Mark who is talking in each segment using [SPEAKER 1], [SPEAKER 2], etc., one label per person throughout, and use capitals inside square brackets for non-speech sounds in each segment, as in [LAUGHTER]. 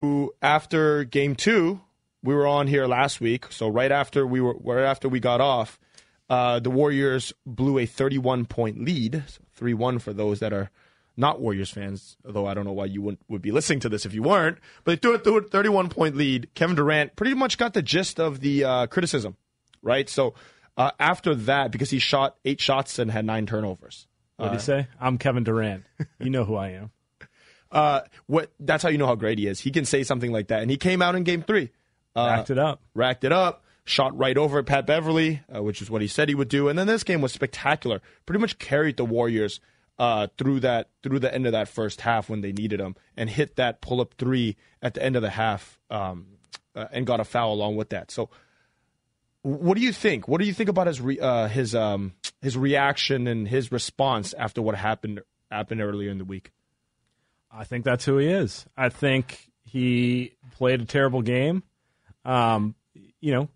[SPEAKER 1] who after game two, we were on here last week. So right after we were right after we got off, uh, the Warriors blew a 31 point lead, three one for those that are not Warriors fans. Although I don't know why you would would be listening to this if you weren't. But they threw a 31 point lead. Kevin Durant pretty much got the gist of the uh, criticism, right? So uh, after that, because he shot eight shots and had nine turnovers.
[SPEAKER 2] What did he say? I'm Kevin Durant. You know who I am.
[SPEAKER 1] Uh, what? That's how you know how great he is. He can say something like that, and he came out in game three. Uh,
[SPEAKER 2] Backed it up.
[SPEAKER 1] racked it up, shot right over Pat Beverley, uh, which is what he said he would do. And then this game was spectacular. Pretty much carried the Warriors uh, through that through the end of that first half when they needed him, and hit that pull up three at the end of the half, um, uh, and got a foul along with that. So, what do you think? What do you think about his re- uh, his um, his reaction and his response after what happened happened earlier in the week?
[SPEAKER 2] I think that's who he is. I think he played a terrible game. Um, you know,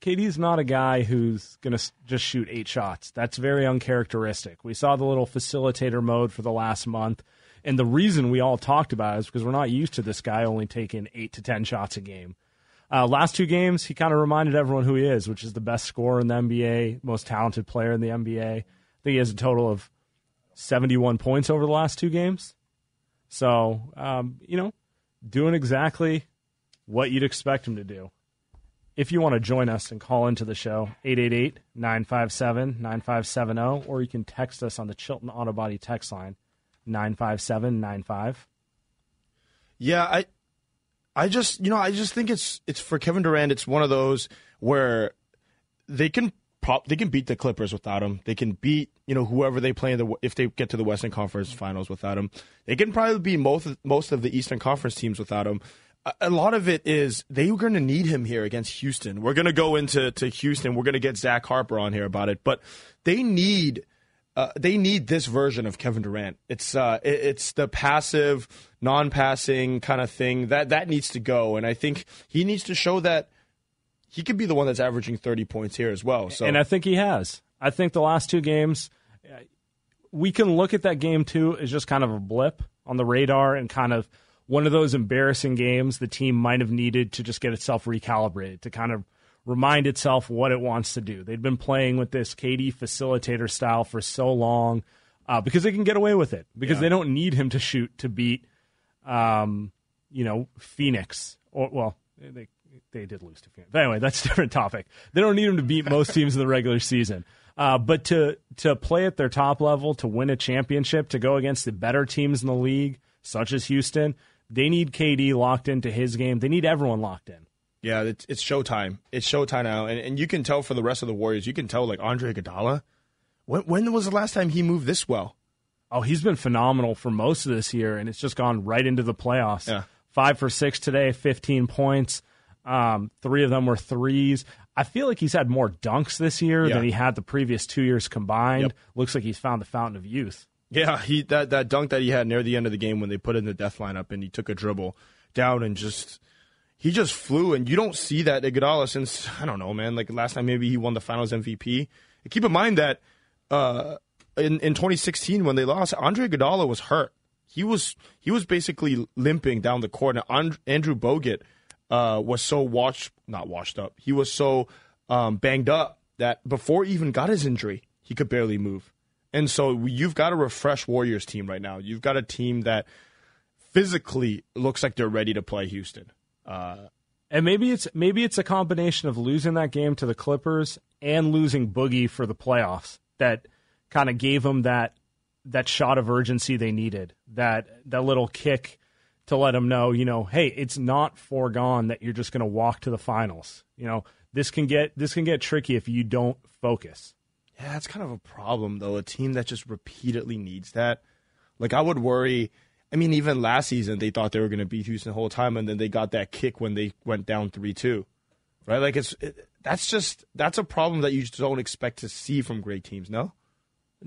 [SPEAKER 2] KD's not a guy who's going to just shoot eight shots. That's very uncharacteristic. We saw the little facilitator mode for the last month. And the reason we all talked about it is because we're not used to this guy only taking eight to 10 shots a game. Uh, last two games, he kind of reminded everyone who he is, which is the best scorer in the NBA, most talented player in the NBA. I think he has a total of 71 points over the last two games. So, um, you know, doing exactly what you'd expect him to do. If you want to join us and call into the show, 888 957 9570, or you can text us on the Chilton Auto Body text line, 95795.
[SPEAKER 1] Yeah, I I just you know I just think it's it's for Kevin Durant. It's one of those where they can they can beat the Clippers without him. They can beat you know whoever they play in the if they get to the Western Conference Finals without him. They can probably beat most of, most of the Eastern Conference teams without him. A, a lot of it is they were going to need him here against Houston. We're going to go into to Houston. We're going to get Zach Harper on here about it, but they need uh, they need this version of Kevin Durant. It's uh, it, it's the passive, non-passing kind of thing that that needs to go, and I think he needs to show that he could be the one that's averaging thirty points here as well. So
[SPEAKER 2] And I think he has. I think the last two games, we can look at that game too as just kind of a blip on the radar and kind of one of those embarrassing games the team might have needed to just get itself recalibrated, to kind of remind itself what it wants to do. They'd been playing with this KD facilitator style for so long uh, because they can get away with it, because they don't need him to shoot to beat, um, you know, Phoenix. Or, well, they, they did lose to Phoenix. But anyway, that's a [LAUGHS] different topic. They don't need him to beat most teams in the regular season. Uh, but to to play at their top level, to win a championship, to go against the better teams in the league, such as Houston, they need KD locked into his game. They need everyone locked in.
[SPEAKER 1] yeah, it's, it's showtime. It's showtime now, and and you can tell for the rest of the Warriors. You can tell like Andre Iguodala. When when was the last time he moved this well?
[SPEAKER 2] Oh, he's been phenomenal for most of this year, and it's just gone right into the playoffs.
[SPEAKER 1] Yeah.
[SPEAKER 2] Five for six today, 15 points. Um, three of them were threes. I feel like he's had more dunks this year
[SPEAKER 1] Yeah.
[SPEAKER 2] than he had the previous two years combined.
[SPEAKER 1] Yep.
[SPEAKER 2] Looks like he's found the fountain of youth.
[SPEAKER 1] Yeah, he that that dunk that he had near the end of the game when they put in the death lineup and he took a dribble down and just he just flew and you don't see that Iguodala since I don't know, man. Like last time maybe he won the Finals MVP. And keep in mind that uh, in in 2016 when they lost, Andre Iguodala was hurt. He was he was basically limping down the court. And And- Andrew Bogut uh, was so washed not washed up. He was so um, banged up that before he even got his injury, he could barely move. And so you've got a refresh Warriors team right now. You've got a team that physically looks like they're ready to play Houston. Uh,
[SPEAKER 2] And maybe it's maybe it's a combination of losing that game to the Clippers and losing Boogie for the playoffs that kind of gave them that that shot of urgency they needed. That that little kick to let them know, you know, hey, it's not foregone that you're just going to walk to the finals. You know, this can get this can get tricky if you don't focus.
[SPEAKER 1] Yeah, that's kind of a problem though. A team that just repeatedly needs that. Like I would worry. I mean, even last season they thought they were going to beat Houston the whole time, and then they got that kick when they went down three two, right? Like it's it, that's just that's a problem that you just don't expect to see from great teams. No.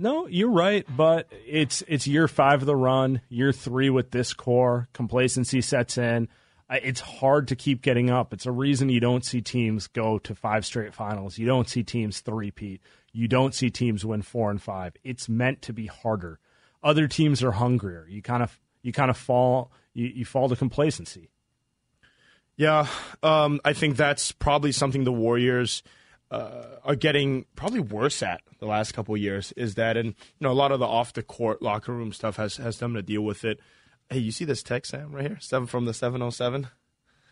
[SPEAKER 2] No, you're right, but it's it's year five of the run, year three with this core. Complacency sets in. It's hard to keep getting up. It's a reason you don't see teams go to five straight finals. You don't see teams three-peat. You don't see teams win four and five. It's meant to be harder. Other teams are hungrier. You kind of you kind of fall you, you fall to complacency.
[SPEAKER 1] Yeah, um, I think that's probably something the Warriors uh, are getting probably worse at the last couple of years. Is that and you know a lot of the off the court locker room stuff has has them to deal with it. Hey, you see this text, Sam, right here? Seven from the seven oh seven.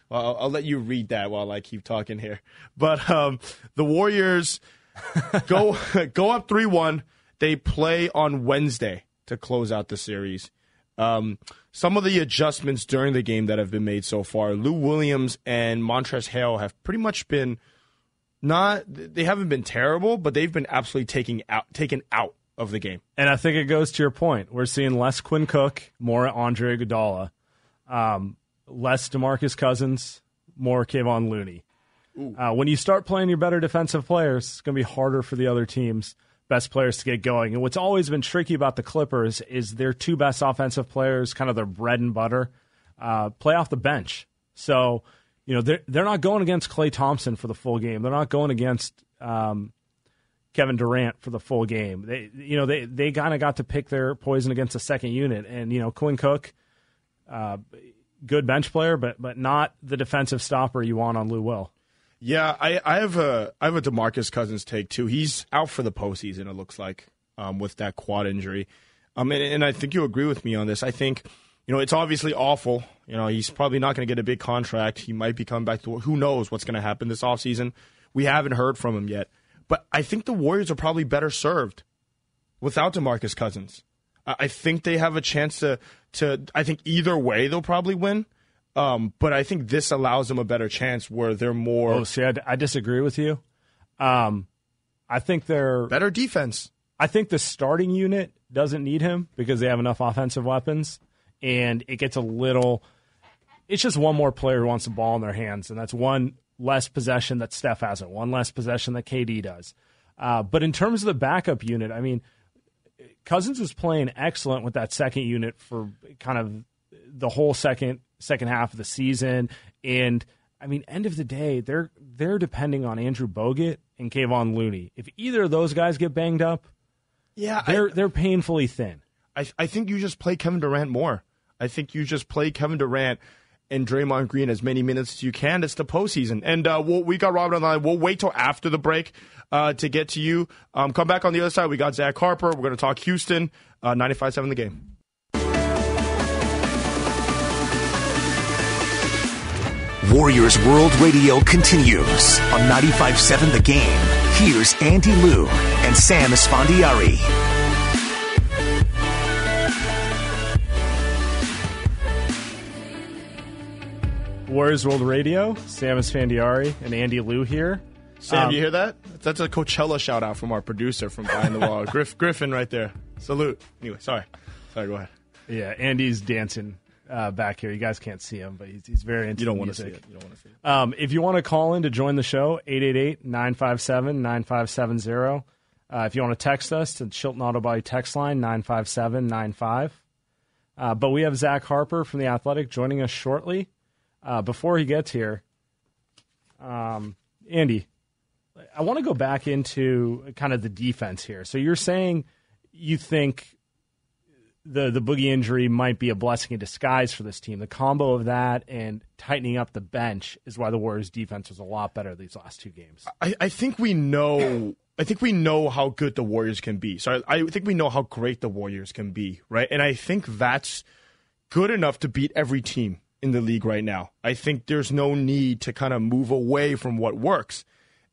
[SPEAKER 1] Well, I'll, I'll, let you read that while I keep talking here. But um, the Warriors [LAUGHS] go go up three one. They play on Wednesday to close out the series. Um, some of the adjustments during the game that have been made so far, Lou Williams and Montrezl Harrell have pretty much been not they haven't been terrible, but they've been absolutely taking out taken out of the game.
[SPEAKER 2] And I think it goes to your point. We're seeing less Quinn Cook, more Andre Iguodala, um, less DeMarcus Cousins, more Kevon Looney. Uh, when you start playing your better defensive players, it's going to be harder for the other teams best players to get going. And what's always been tricky about the Clippers is their two best offensive players, kind of their bread and butter, uh, play off the bench. So, you know, they're, they're not going against Klay Thompson for the full game. They're not going against um, Kevin Durant for the full game. They, you know, they, they kind of got to pick their poison against the second unit. And, you know, Quinn Cook, uh, good bench player, but, but not the defensive stopper you want on Lou Will.
[SPEAKER 1] Yeah, I, I have a I have a Demarcus Cousins take too. He's out for the postseason. It looks like um, with that quad injury. Um, and, and I think you agree with me on this. I think you know it's obviously awful. You know he's probably not going to get a big contract. He might be coming back to who knows what's going to happen this offseason. We haven't heard from him yet. But I think the Warriors are probably better served without Demarcus Cousins. I, think they have a chance to to. I think either way they'll probably win. Um, but I think this allows them a better chance where they're more.
[SPEAKER 2] Oh, see, I, I disagree with you. Um, I think they're
[SPEAKER 1] better defense.
[SPEAKER 2] I think the starting unit doesn't need him because they have enough offensive weapons, and it gets a little. It's just one more player who wants the ball in their hands, and that's one less possession that Steph hasn't, one less possession that KD does. Uh, but in terms of the backup unit, I mean, Cousins was playing excellent with that second unit for kind of the whole second second half of the season. And I mean, end of the day, they're they're depending on Andrew Bogut and Kevon Looney. If either of those guys get banged up,
[SPEAKER 1] yeah,
[SPEAKER 2] they're I, they're painfully thin.
[SPEAKER 1] I I think you just play Kevin Durant more. I think you just play Kevin Durant and Draymond Green as many minutes as you can. It's the postseason, and uh, we'll, we got Robert on the line. We'll wait till after the break uh, to get to you. Um, come back on the other side. We got Zach Harper. We're going to talk Houston. Uh, 95-7 the game.
[SPEAKER 3] Warriors World Radio continues on 95.7 The Game. Here's Andy Liu and Sam Esfandiari.
[SPEAKER 2] Warriors World Radio, Sam Esfandiari and Andy Liu here.
[SPEAKER 1] Sam, um, you hear that? That's a Coachella shout out from our producer from Behind the Wall, [LAUGHS] Griff Griffin, right there. Salute. Anyway, sorry, sorry. Go ahead.
[SPEAKER 2] Yeah, Andy's dancing uh, back here. You guys can't see him, but he's, he's very into
[SPEAKER 1] You don't
[SPEAKER 2] want
[SPEAKER 1] to see it. You don't want to see it.
[SPEAKER 2] Um, if you want to call in to join the show, 888-957-9570. Uh, if you want to text us to Chilton Auto Body text line, 95795. Uh, but we have Zach Harper from The Athletic joining us shortly. Uh, before he gets here, um, Andy, I want to go back into kind of the defense here. So you're saying you think the the boogie injury might be a blessing in disguise for this team. The combo of that and tightening up the bench is why the Warriors' defense was a lot better these last two games.
[SPEAKER 1] I, I think we know. I think we know how good the Warriors can be. So I, I think we know how great the Warriors can be, right? And I think that's good enough to beat every team in the league right now. I think there's no need to kind of move away from what works.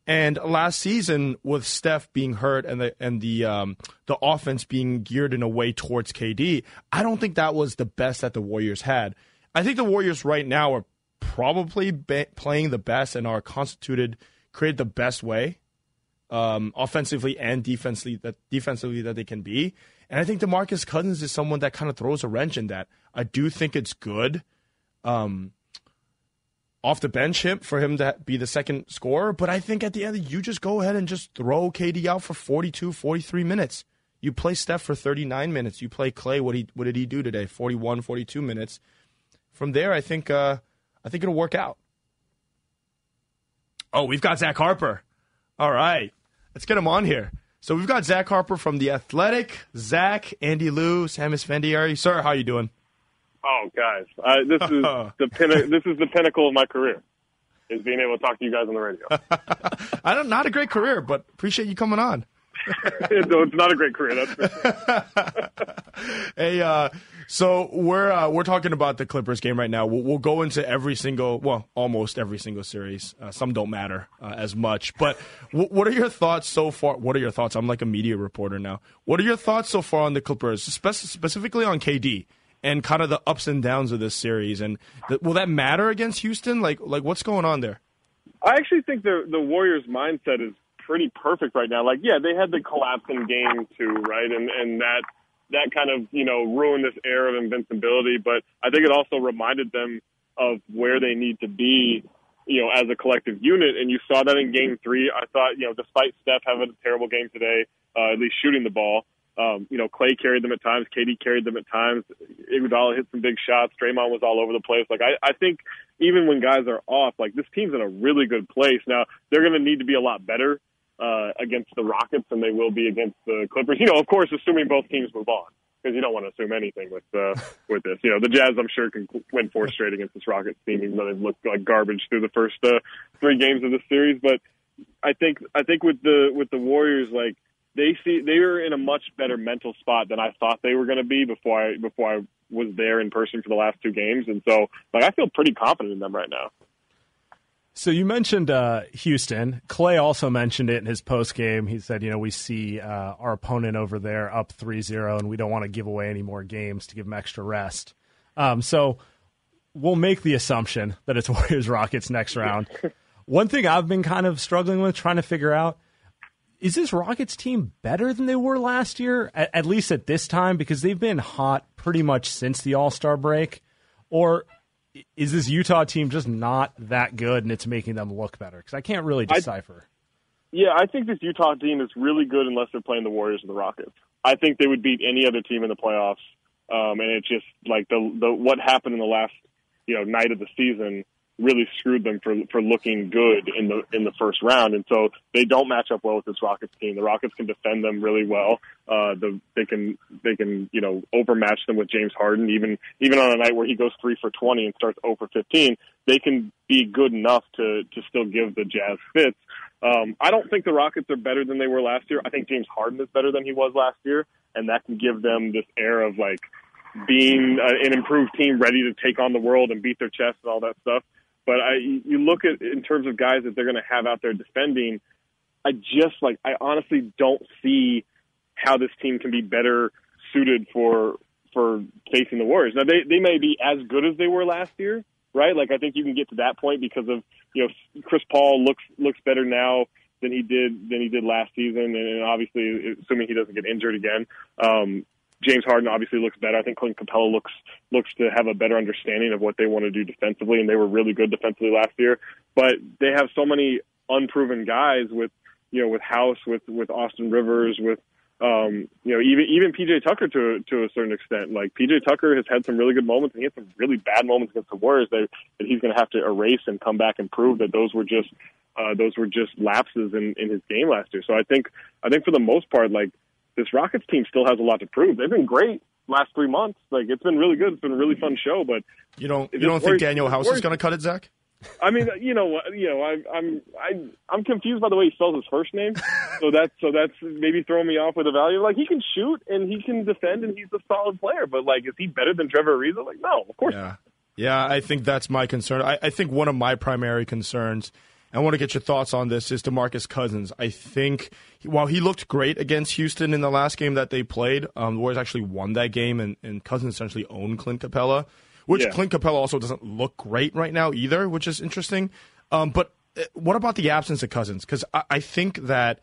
[SPEAKER 1] And last season, with Steph being hurt and the and the um, the offense being geared in a way towards KD, I don't think that was the best that the Warriors had. I think the Warriors right now are probably be- playing the best and are constituted, created the best way, um, offensively and defensively that defensively that they can be. And I think DeMarcus Cousins is someone that kind of throws a wrench in that. I do think it's good. Um, off the bench him for him to be the second scorer, but I think at the end you just go ahead and just throw KD out for 42, 43 minutes. You play Steph for 39 minutes. You play Klay. What he what did he do today? 41, 42 minutes. From there, I think uh, I think it'll work out. Oh, we've got Zach Harper. All right, let's get him on here. So we've got Zach Harper from the Athletic. Zach, Andy Liu, Sam Esfandiari. Sir, how you doing?
[SPEAKER 4] Oh, guys, uh, this is [LAUGHS] the pin- this is the pinnacle of my career. Is being able to talk to you guys on the radio. [LAUGHS]
[SPEAKER 1] I don't not a great career, but appreciate you coming on. [LAUGHS]
[SPEAKER 4] no, it's not a great career. That's sure.
[SPEAKER 1] hey, uh, so we're uh, we're talking about the Clippers game right now. We'll, we'll, go into every single, well, almost every single series. Uh, some don't matter uh, as much, but w- what are your thoughts so far? What are your thoughts? I'm like a media reporter now. What are your thoughts so far on the Clippers, spe- specifically on KD? And kind of the ups and downs of this series. And th- will that matter against Houston? Like, like what's going on there?
[SPEAKER 4] I actually think the the Warriors' mindset is pretty perfect right now. Like, yeah, they had the collapse in game two, right, and and that that kind of you know ruined this air of invincibility. But I think it also reminded them of where they need to be, you know, as a collective unit. And you saw that in game three. I thought, you know, despite Steph having a terrible game today, uh, at least shooting the ball, um, you know, Klay carried them at times. KD carried them at times. Iguodala hit some big shots. Draymond was all over the place. Like I, I think even when guys are off, like this team's in a really good place. Now they're going to need to be a lot better uh, against the Rockets than they will be against the Clippers. You know, of course, assuming both teams move on because you don't want to assume anything with uh, [LAUGHS] with this. You know, the Jazz, I'm sure, can win four straight against this Rockets team, even though they've looked like garbage through the first uh, three games of the series. But I think I think with the with the Warriors, like they see they are in a much better mental spot than I thought they were going to be before I before I was there in person for the last two games, and so like I feel pretty confident in them right now.
[SPEAKER 2] So you mentioned uh, Houston. Klay also mentioned it in his post game. He said, you know, we see uh, our opponent over there up 3-0, and we don't want to give away any more games to give them extra rest. Um, so we'll make the assumption that it's [LAUGHS] Warriors Rockets next round. [LAUGHS] One thing I've been kind of struggling with trying to figure out is this Rockets team better than they were last year, at, at least at this time, because they've been hot pretty much since the All Star break? Or is this Utah team just not that good and it's making them look better? Because I can't really decipher.
[SPEAKER 4] I, yeah, I think this Utah team is really good unless they're playing the Warriors or the Rockets. I think they would beat any other team in the playoffs. Um, and it's just like the the what happened in the last you know night of the season really screwed them for for looking good in the in the first round, and so they don't match up well with this Rockets team. The Rockets can defend them really well. Uh, the they can they can you know overmatch them with James Harden. Even even on a night where he goes three for twenty and starts zero for fifteen, they can be good enough to to still give the Jazz fits. Um, I don't think the Rockets are better than they were last year. I think James Harden is better than he was last year, and that can give them this air of like being an improved team ready to take on the world and beat their chest and all that stuff. But I, you look at in terms of guys that they're going to have out there defending. I just like I honestly don't see how this team can be better suited for for facing the Warriors. Now they they may be as good as they were last year, right? Like I think you can get to that point because of you know Chris Paul looks looks better now than he did than he did last season, and obviously assuming he doesn't get injured again. Um, James Harden obviously looks better. I think Clint Capela looks looks to have a better understanding of what they want to do defensively, and they were really good defensively last year. But they have so many unproven guys with you know with House, with with Austin Rivers, with um, you know even even PJ Tucker to to a certain extent. Like PJ Tucker has had some really good moments, and he had some really bad moments against the Warriors that that he's going to have to erase and come back and prove that those were just uh, those were just lapses in in his game last year. So I think I think for the most part, like this Rockets team still has a lot to prove. They've been great last three months. Like it's been really good. It's been a really fun show. But
[SPEAKER 1] you don't you don't think Danuel House is going to cut it, Zach?
[SPEAKER 4] I mean, you know, what, you know, I, I'm I, I'm confused by the way he spells his first name. [LAUGHS] So that's so that's maybe throwing me off with a value. Like he can shoot and he can defend and he's a solid player. But like, is he better than Trevor Ariza? Like, no, of course.
[SPEAKER 1] Yeah, yeah. I think that's my concern. I, I think one of my primary concerns I want to get your thoughts on this. Is Demarcus Cousins? I think while he looked great against Houston in the last game that they played, um, the Warriors actually won that game, and, and Cousins essentially owned Clint Capela, which yeah. Clint Capela also doesn't look great right now either, which is interesting. Um, but uh, what about the absence of Cousins? Because I, I think that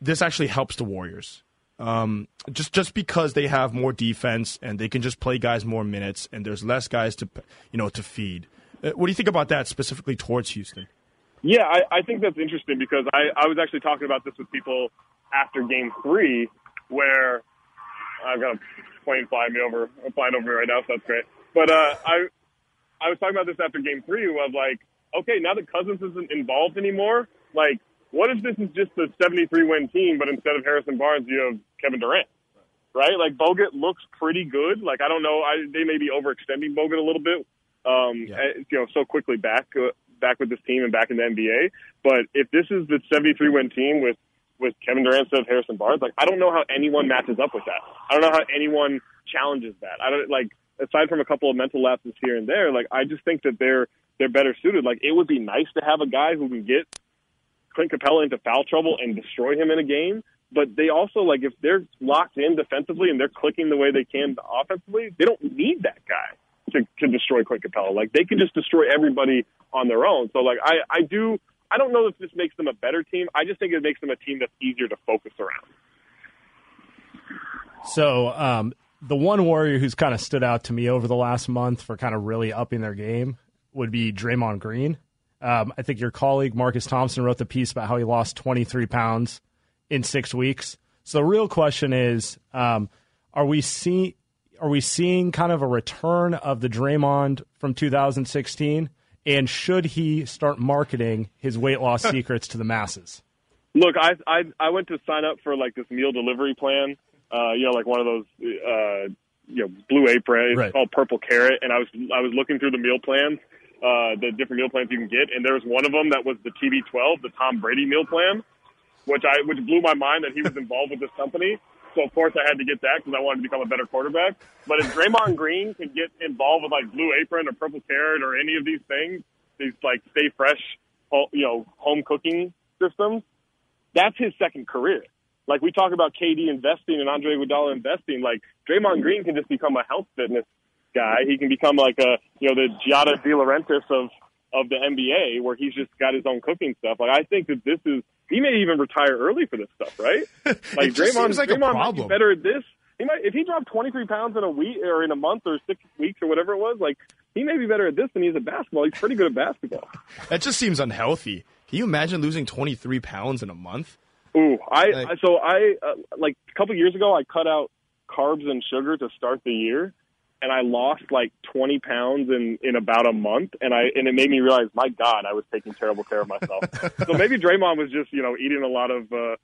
[SPEAKER 1] this actually helps the Warriors Um, just just because they have more defense and they can just play guys more minutes and there's less guys to you know to feed. Uh, what do you think about that specifically towards Houston?
[SPEAKER 4] Yeah, I, I think that's interesting because I, I was actually talking about this with people after Game Three, where I've got a plane flying me over, flying over me right now, so that's great. But uh, I I was talking about this after Game Three of like, okay, now that Cousins isn't involved anymore, like, what if this is just a 73 win team, but instead of Harrison Barnes, you have Kevin Durant? Right? Like Bogut looks pretty good. Like I don't know, I, they may be overextending Bogut a little bit. Um, yeah. Eh, you know, so quickly back uh, back with this team and back in the NBA. But if this is the 73 win team with with Kevin Durant instead of Harrison Barnes, like I don't know how anyone matches up with that. I don't know how anyone challenges that. I don't like aside from a couple of mental lapses here and there. Like I just think that they're they're better suited. Like it would be nice to have a guy who can get Clint Capela into foul trouble and destroy him in a game. But they also like if they're locked in defensively and they're clicking the way they can offensively, they don't need that guy to, to destroy Clint Capela. Like they can just destroy everybody on their own. So like I I do I don't know if this makes them a better team. I just think it makes them a team that's easier to focus around.
[SPEAKER 2] So um, the one warrior who's kind of stood out to me over the last month for kind of really upping their game would be Draymond Green. Um, I think your colleague Marcus Thompson wrote the piece about how he lost 23 pounds in six weeks. So the real question is, um, are we seeing are we seeing kind of a return of the Draymond from 2016? And should he start marketing his weight loss [LAUGHS] secrets to the masses?
[SPEAKER 4] Look, I, I I went to sign up for like this meal delivery plan. Uh, you know, like one of those uh, you know blue apron. It's right. called Purple Carrot, and I was I was looking through the meal plans uh, the different meal plans you can get, and there was one of them that was the TB12, the Tom Brady meal plan, which I which blew my mind that he was [LAUGHS] involved with this company. So of course I had to get that because I wanted to become a better quarterback. But if Draymond [LAUGHS] Green can get involved with like Blue Apron or Purple Carrot or any of these things, these like stay fresh, you know, home cooking systems, that's his second career. Like we talk about KD investing and Andre Iguodala investing, like Draymond Green can just become a health fitness guy. He can become like a you know the Giada De Laurentiis of of the NBA, where he's just got his own cooking stuff. Like I think that this is he may even retire early for this stuff, right? [LAUGHS] Like Draymond, like Draymond might be better at this. He might if he dropped 23 pounds in a week or in a month or six weeks or whatever it was. Like he may be better at this than he is at basketball. He's pretty good at basketball. [LAUGHS]
[SPEAKER 1] That just seems unhealthy. Can you imagine losing 23 pounds in a month?
[SPEAKER 4] Ooh, I like, so I uh, like a couple years ago I cut out carbs and sugar to start the year and I lost like 20 pounds in in about a month, and I and it made me realize, my God, I was taking terrible care of myself. so [LAUGHS] maybe Draymond was just you know eating a lot of. uh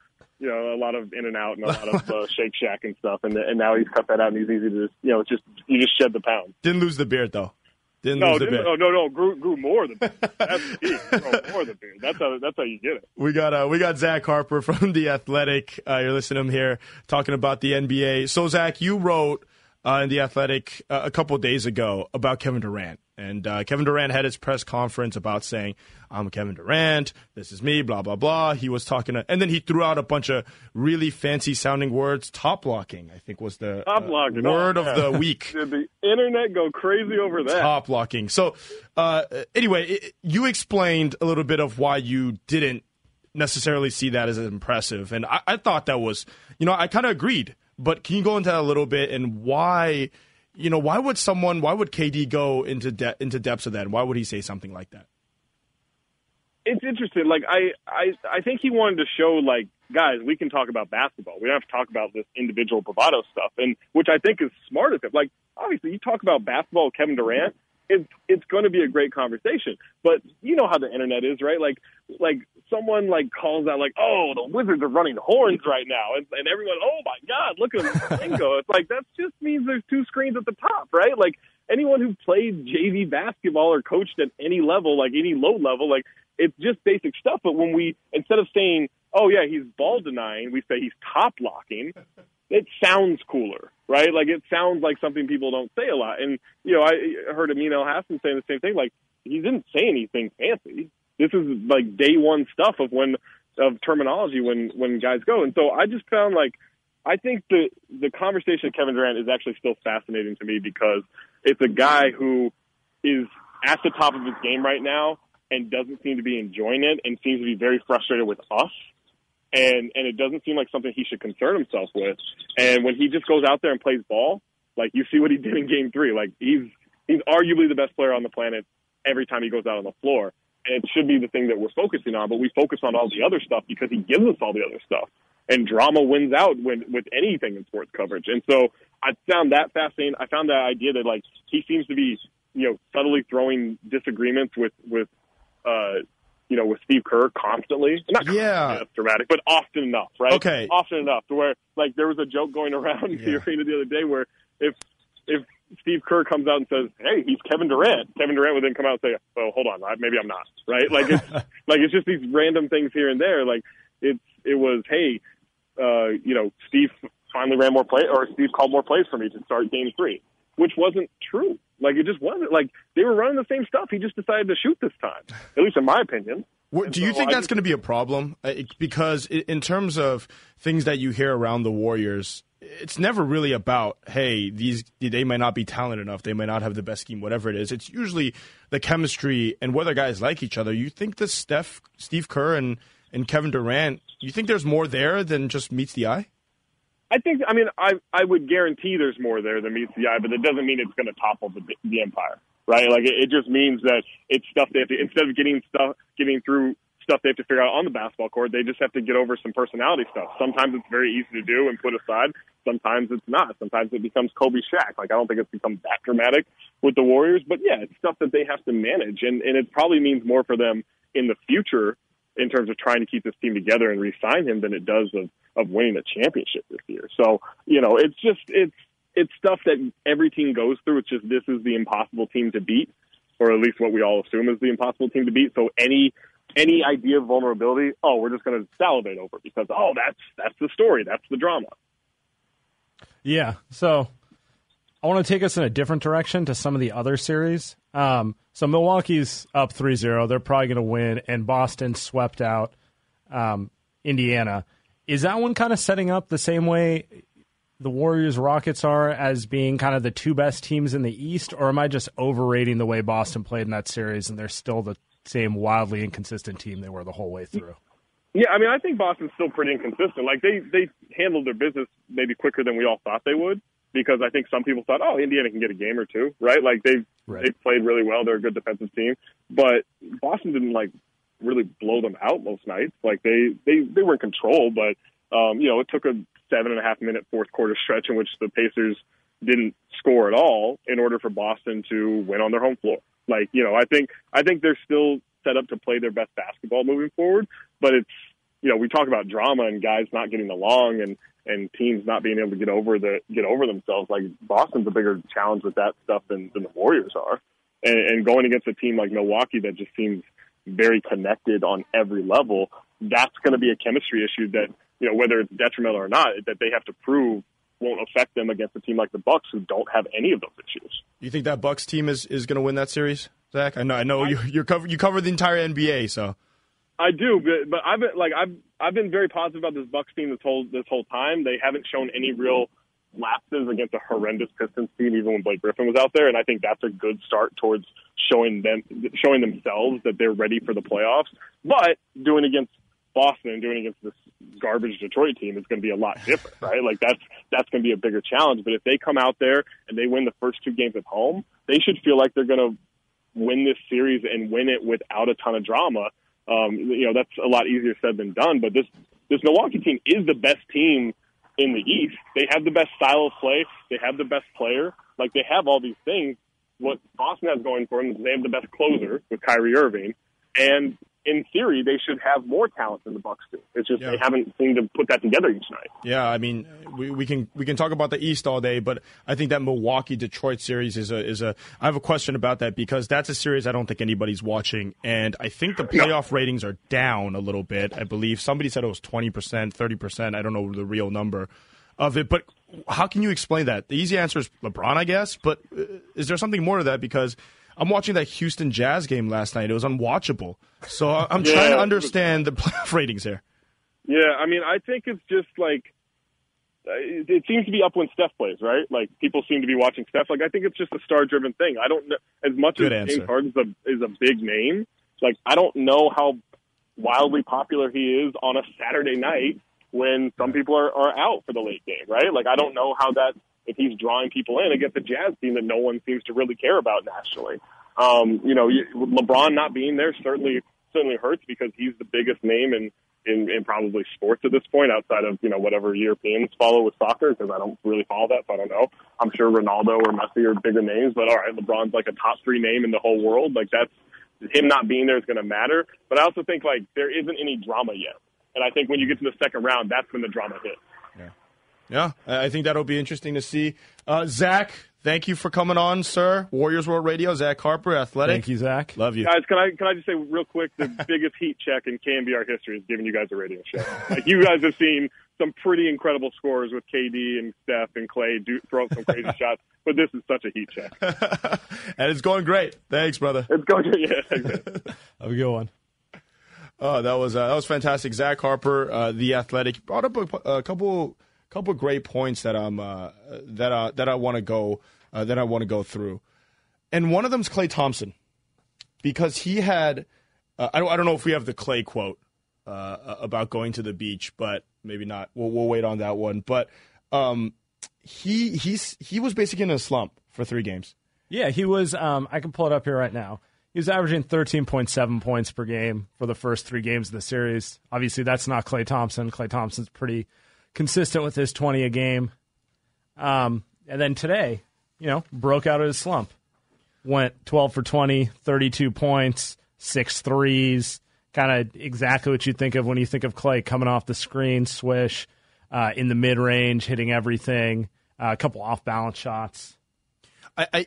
[SPEAKER 4] you know, a lot of In-N-Out and a lot of uh, [LAUGHS] Shake Shack and stuff, and and now he's cut that out and he's easy to just, you know, just you just shed the pounds.
[SPEAKER 1] Didn't lose the beard though. Didn't
[SPEAKER 4] no,
[SPEAKER 1] lose the beard.
[SPEAKER 4] No, no, no, grew grew more than beard. [LAUGHS] That's the key. Grew more the beard. That's how that's how you get it.
[SPEAKER 1] We got uh, we got Zach Harper from the Athletic. Uh, you're listening to him here talking about the NBA. So Zach, you wrote uh, in the Athletic uh, a couple days ago about Kevin Durant. And uh, Kevin Durant had his press conference about saying, I'm Kevin Durant, this is me, blah, blah, blah. He was talking to, and then he threw out a bunch of really fancy sounding words. Top locking, I think, was the
[SPEAKER 4] top locking.
[SPEAKER 1] Uh, word oh, of the [LAUGHS] week.
[SPEAKER 4] Did the internet go crazy over that?
[SPEAKER 1] Top locking. So, uh, anyway, it, you explained a little bit of why you didn't necessarily see that as impressive. And I, I thought that was, you know, I kind of agreed. But can you go into that a little bit and why, you know, why would someone, why would KD go into de- into depths of that? And why would he say something like that?
[SPEAKER 4] It's interesting. Like I, I, I think he wanted to show like guys, we can talk about basketball. We don't have to talk about this individual bravado stuff, and which I think is smart of him. Like obviously, you talk about basketball Kevin Durant it's it's going to be a great conversation. But you know how the internet is, right? Like like someone like calls out like, "Oh, the Wizards are running horns right now," and, and everyone, "Oh my God, look at them go!" it's like that just means there's two screens at the top, right? Like anyone who played JV basketball or coached at any level, like any low level, like it's just basic stuff. But when we instead of saying, "Oh yeah, he's ball denying," we say he's top locking it sounds cooler, right? Like it sounds like something people don't say a lot. And you know, I heard Amin Elhassan saying the same thing. Like he didn't say anything fancy. This is like day one stuff of when of terminology when when guys go. And so I just found like I think the the conversation of Kevin Durant is actually still fascinating to me because it's a guy who is at the top of his game right now and doesn't seem to be enjoying it and seems to be very frustrated with us and and it doesn't seem like something he should concern himself with. And when he just goes out there and plays ball, like you see what he did in Game Three, like he's he's arguably the best player on the planet every time he goes out on the floor. And it should be the thing that we're focusing on, but we focus on all the other stuff because he gives us all the other stuff. And drama wins out when with anything in sports coverage. And so I found that fascinating. I found that idea that like he seems to be, you know, subtly throwing disagreements with with uh you know, with Steve Kerr constantly. Not
[SPEAKER 1] yeah,
[SPEAKER 4] that's dramatic, but often enough, right?
[SPEAKER 1] Okay,
[SPEAKER 4] often enough to where like there was a joke going around yeah. the arena the other day where if if Steve Kerr comes out and says, "Hey, he's Kevin Durant," Kevin Durant would then come out and say, "Oh, hold on, maybe I'm not." Right? Like it's [LAUGHS] like it's just these random things here and there. Like it's it was, hey, uh, you know, Steve finally ran more play or Steve called more plays for me to start Game Three, which wasn't true. Like it just wasn't. Like they were running the same stuff. He just decided to shoot this time, at least in my opinion.
[SPEAKER 1] What, do you so think that's going to be a problem? Because in terms of things that you hear around the Warriors, it's never really about hey these they might not be talented enough they might not have the best scheme whatever it is it's usually the chemistry and whether guys like each other you think that Steph Steve Kerr and and Kevin Durant you think there's more there than just meets the eye
[SPEAKER 4] I think I mean I I would guarantee there's more there than meets the eye but it doesn't mean it's going to topple the the empire right like it, it just means that it's stuff they have to instead of getting stuff getting through stuff they have to figure out on the basketball court. They just have to get over some personality stuff. Sometimes it's very easy to do and put aside. Sometimes it's not. Sometimes it becomes Kobe Shaq. Like I don't think it's become that dramatic with the Warriors, but yeah, it's stuff that they have to manage, and and it probably means more for them in the future in terms of trying to keep this team together and re-sign him than it does of of winning a championship this year. So you know, it's just it's it's stuff that every team goes through. It's just this is the impossible team to beat, or at least what we all assume is the impossible team to beat. So any any idea of vulnerability, oh, we're just going to salivate over because oh, that's that's the story, that's the drama.
[SPEAKER 2] Yeah. So I want to take us in a different direction to some of the other series. Um, so Milwaukee's up 3-0. They're probably going to win, and Boston swept out um, Indiana. Is that one kind of setting up the same way the Warriors Rockets are as being kind of the two best teams in the East, or am I just overrating the way Boston played in that series and they're still the same wildly inconsistent team they were the whole way through.
[SPEAKER 4] Yeah, I mean, I think Boston's still pretty inconsistent. Like they they handled their business maybe quicker than we all thought they would, because I think some people thought, oh, Indiana can get a game or two, right? Like they've right. they've played really well. They're a good defensive team, but Boston didn't like really blow them out most nights. Like they they they were in control, but um, you know, it took a seven and a half minute fourth quarter stretch in which the Pacers didn't score at all in order for Boston to win on their home floor. Like, you know, I think I think they're still set up to play their best basketball moving forward, but it's you know, we talk about drama and guys not getting along and and teams not being able to get over the get over themselves. Like Boston's a bigger challenge with that stuff than, than the Warriors are. And, and going against a team like Milwaukee that just seems very connected on every level, that's going to be a chemistry issue that you know whether it's detrimental or not that they have to prove won't affect them against a team like the Bucks who don't have any of those issues.
[SPEAKER 1] You think that Bucks team is, is going to win that series, Zach? I know I know I, you you cover you cover the entire NBA, so
[SPEAKER 4] I do, but but I've been like I've I've been very positive about this Bucks team this whole this whole time. They haven't shown any real lapses against a horrendous Pistons team, even when Blake Griffin was out there, and I think that's a good start towards showing them showing themselves that they're ready for the playoffs. But doing against Boston and doing against this garbage Detroit team is going to be a lot different, right? Like that's that's going to be a bigger challenge. But if they come out there and they win the first two games at home, they should feel like they're going to win this series and win it without a ton of drama. Um, you know, that's a lot easier said than done. But this this Milwaukee team is the best team in the East. They have the best style of play. They have the best player. Like they have all these things. What Boston has going for them is they have the best closer with Kyrie Irving, and in theory, they should have more talent than the Bucks do. It's just yeah. they haven't seemed to put that together each night.
[SPEAKER 1] Yeah, I mean, we, we can we can talk about the East all day, but I think that Milwaukee Detroit series is a is a. I have a question about that because that's a series I don't think anybody's watching, and I think the playoff no. ratings are down a little bit. I believe somebody said it was twenty percent, thirty percent. I don't know the real number of it, but how can you explain that? The easy answer is LeBron, I guess, but uh, is there something more to that? Because I'm watching that Houston Jazz game last night. It was unwatchable. So I'm yeah. trying to understand the [LAUGHS] playoff ratings here.
[SPEAKER 4] Yeah, I mean, I think it's just like uh, it seems to be up when Steph plays, right? Like people seem to be watching Steph. Like I think it's just a star-driven thing. I don't know as much
[SPEAKER 1] Good
[SPEAKER 4] as
[SPEAKER 1] answer.
[SPEAKER 4] James Harden is a, is a big name. Like I don't know how wildly popular he is on a Saturday night when some people are, are out for the late game, right? Like I don't know how that if he's drawing people in against a Jazz team that no one seems to really care about nationally. Um, you know, LeBron not being there certainly certainly hurts because he's the biggest name in, in in probably sports at this point outside of you know whatever Europeans follow with soccer because I don't really follow that, so I don't know. I'm sure Ronaldo or Messi are bigger names, but all right, LeBron's like a top three name in the whole world. Like that's him not being there is going to matter. But I also think like there isn't any drama yet, and I think when you get to the second round, that's when the drama hits.
[SPEAKER 1] Yeah, yeah, I think that'll be interesting to see. Uh, Zach, thank you for coming on, sir. Warriors World Radio, Zach Harper, Athletic.
[SPEAKER 2] Thank you, Zach.
[SPEAKER 1] Love you,
[SPEAKER 4] guys. Can I can I just say real quick, the [LAUGHS] biggest heat check in KNBR history is giving you guys a radio show. Like you guys have seen some pretty incredible scores with KD and Steph and Klay do, throw up some crazy [LAUGHS] shots, but this is such a heat check. [LAUGHS]
[SPEAKER 1] and it's going great. Thanks, brother.
[SPEAKER 4] It's going great. Yeah.
[SPEAKER 2] Have a good one.
[SPEAKER 1] Oh, that was uh, that was fantastic. Zach Harper, uh, the Athletic, brought up a, a couple couple of great points that I'm uh, that uh, that I want to go uh, that I want to go through, and one of them is Klay Thompson, because he had uh, I don't I don't know if we have the Klay quote uh, about going to the beach, but maybe not. We'll we'll wait on that one. But um, he he's he was basically in a slump for three games.
[SPEAKER 2] Yeah, he was. Um, I can pull it up here right now. He was averaging 13.7 points per game for the first three games of the series. Obviously, that's not Klay Thompson. Klay Thompson's pretty consistent with his 20 a game. Um, and then today, you know, broke out of his slump. Went 12 for 20, 32 points, six threes. Kind of exactly what you think of when you think of Klay coming off the screen, swish, uh, in the mid range, hitting everything, uh, a couple off balance shots.
[SPEAKER 1] I, I,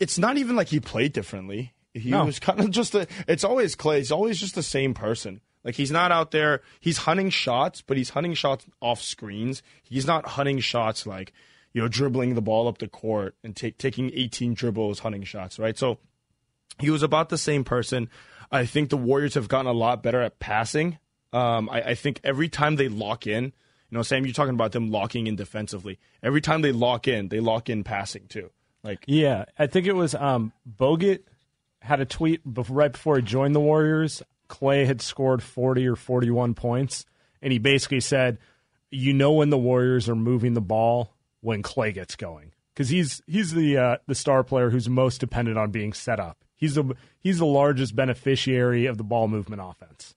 [SPEAKER 1] it's not even like he played differently. He no. was kind of just a. It's always Klay, He's always just the same person. Like he's not out there. He's hunting shots, but he's hunting shots off screens. He's not hunting shots like you know dribbling the ball up the court and taking 18 dribbles, hunting shots. Right. So he was about the same person. I think the Warriors have gotten a lot better at passing. Um, I, I think every time they lock in, you know, Sam, you're talking about them locking in defensively. Every time they lock in, they lock in passing too. Like
[SPEAKER 2] yeah, I think it was um, Bogut had a tweet right before he joined the Warriors. Klay had scored 40 or 41 points, and he basically said, "You know when the Warriors are moving the ball when Klay gets going." Because he's he's the uh, the star player who's most dependent on being set up. He's the he's the largest beneficiary of the ball movement offense.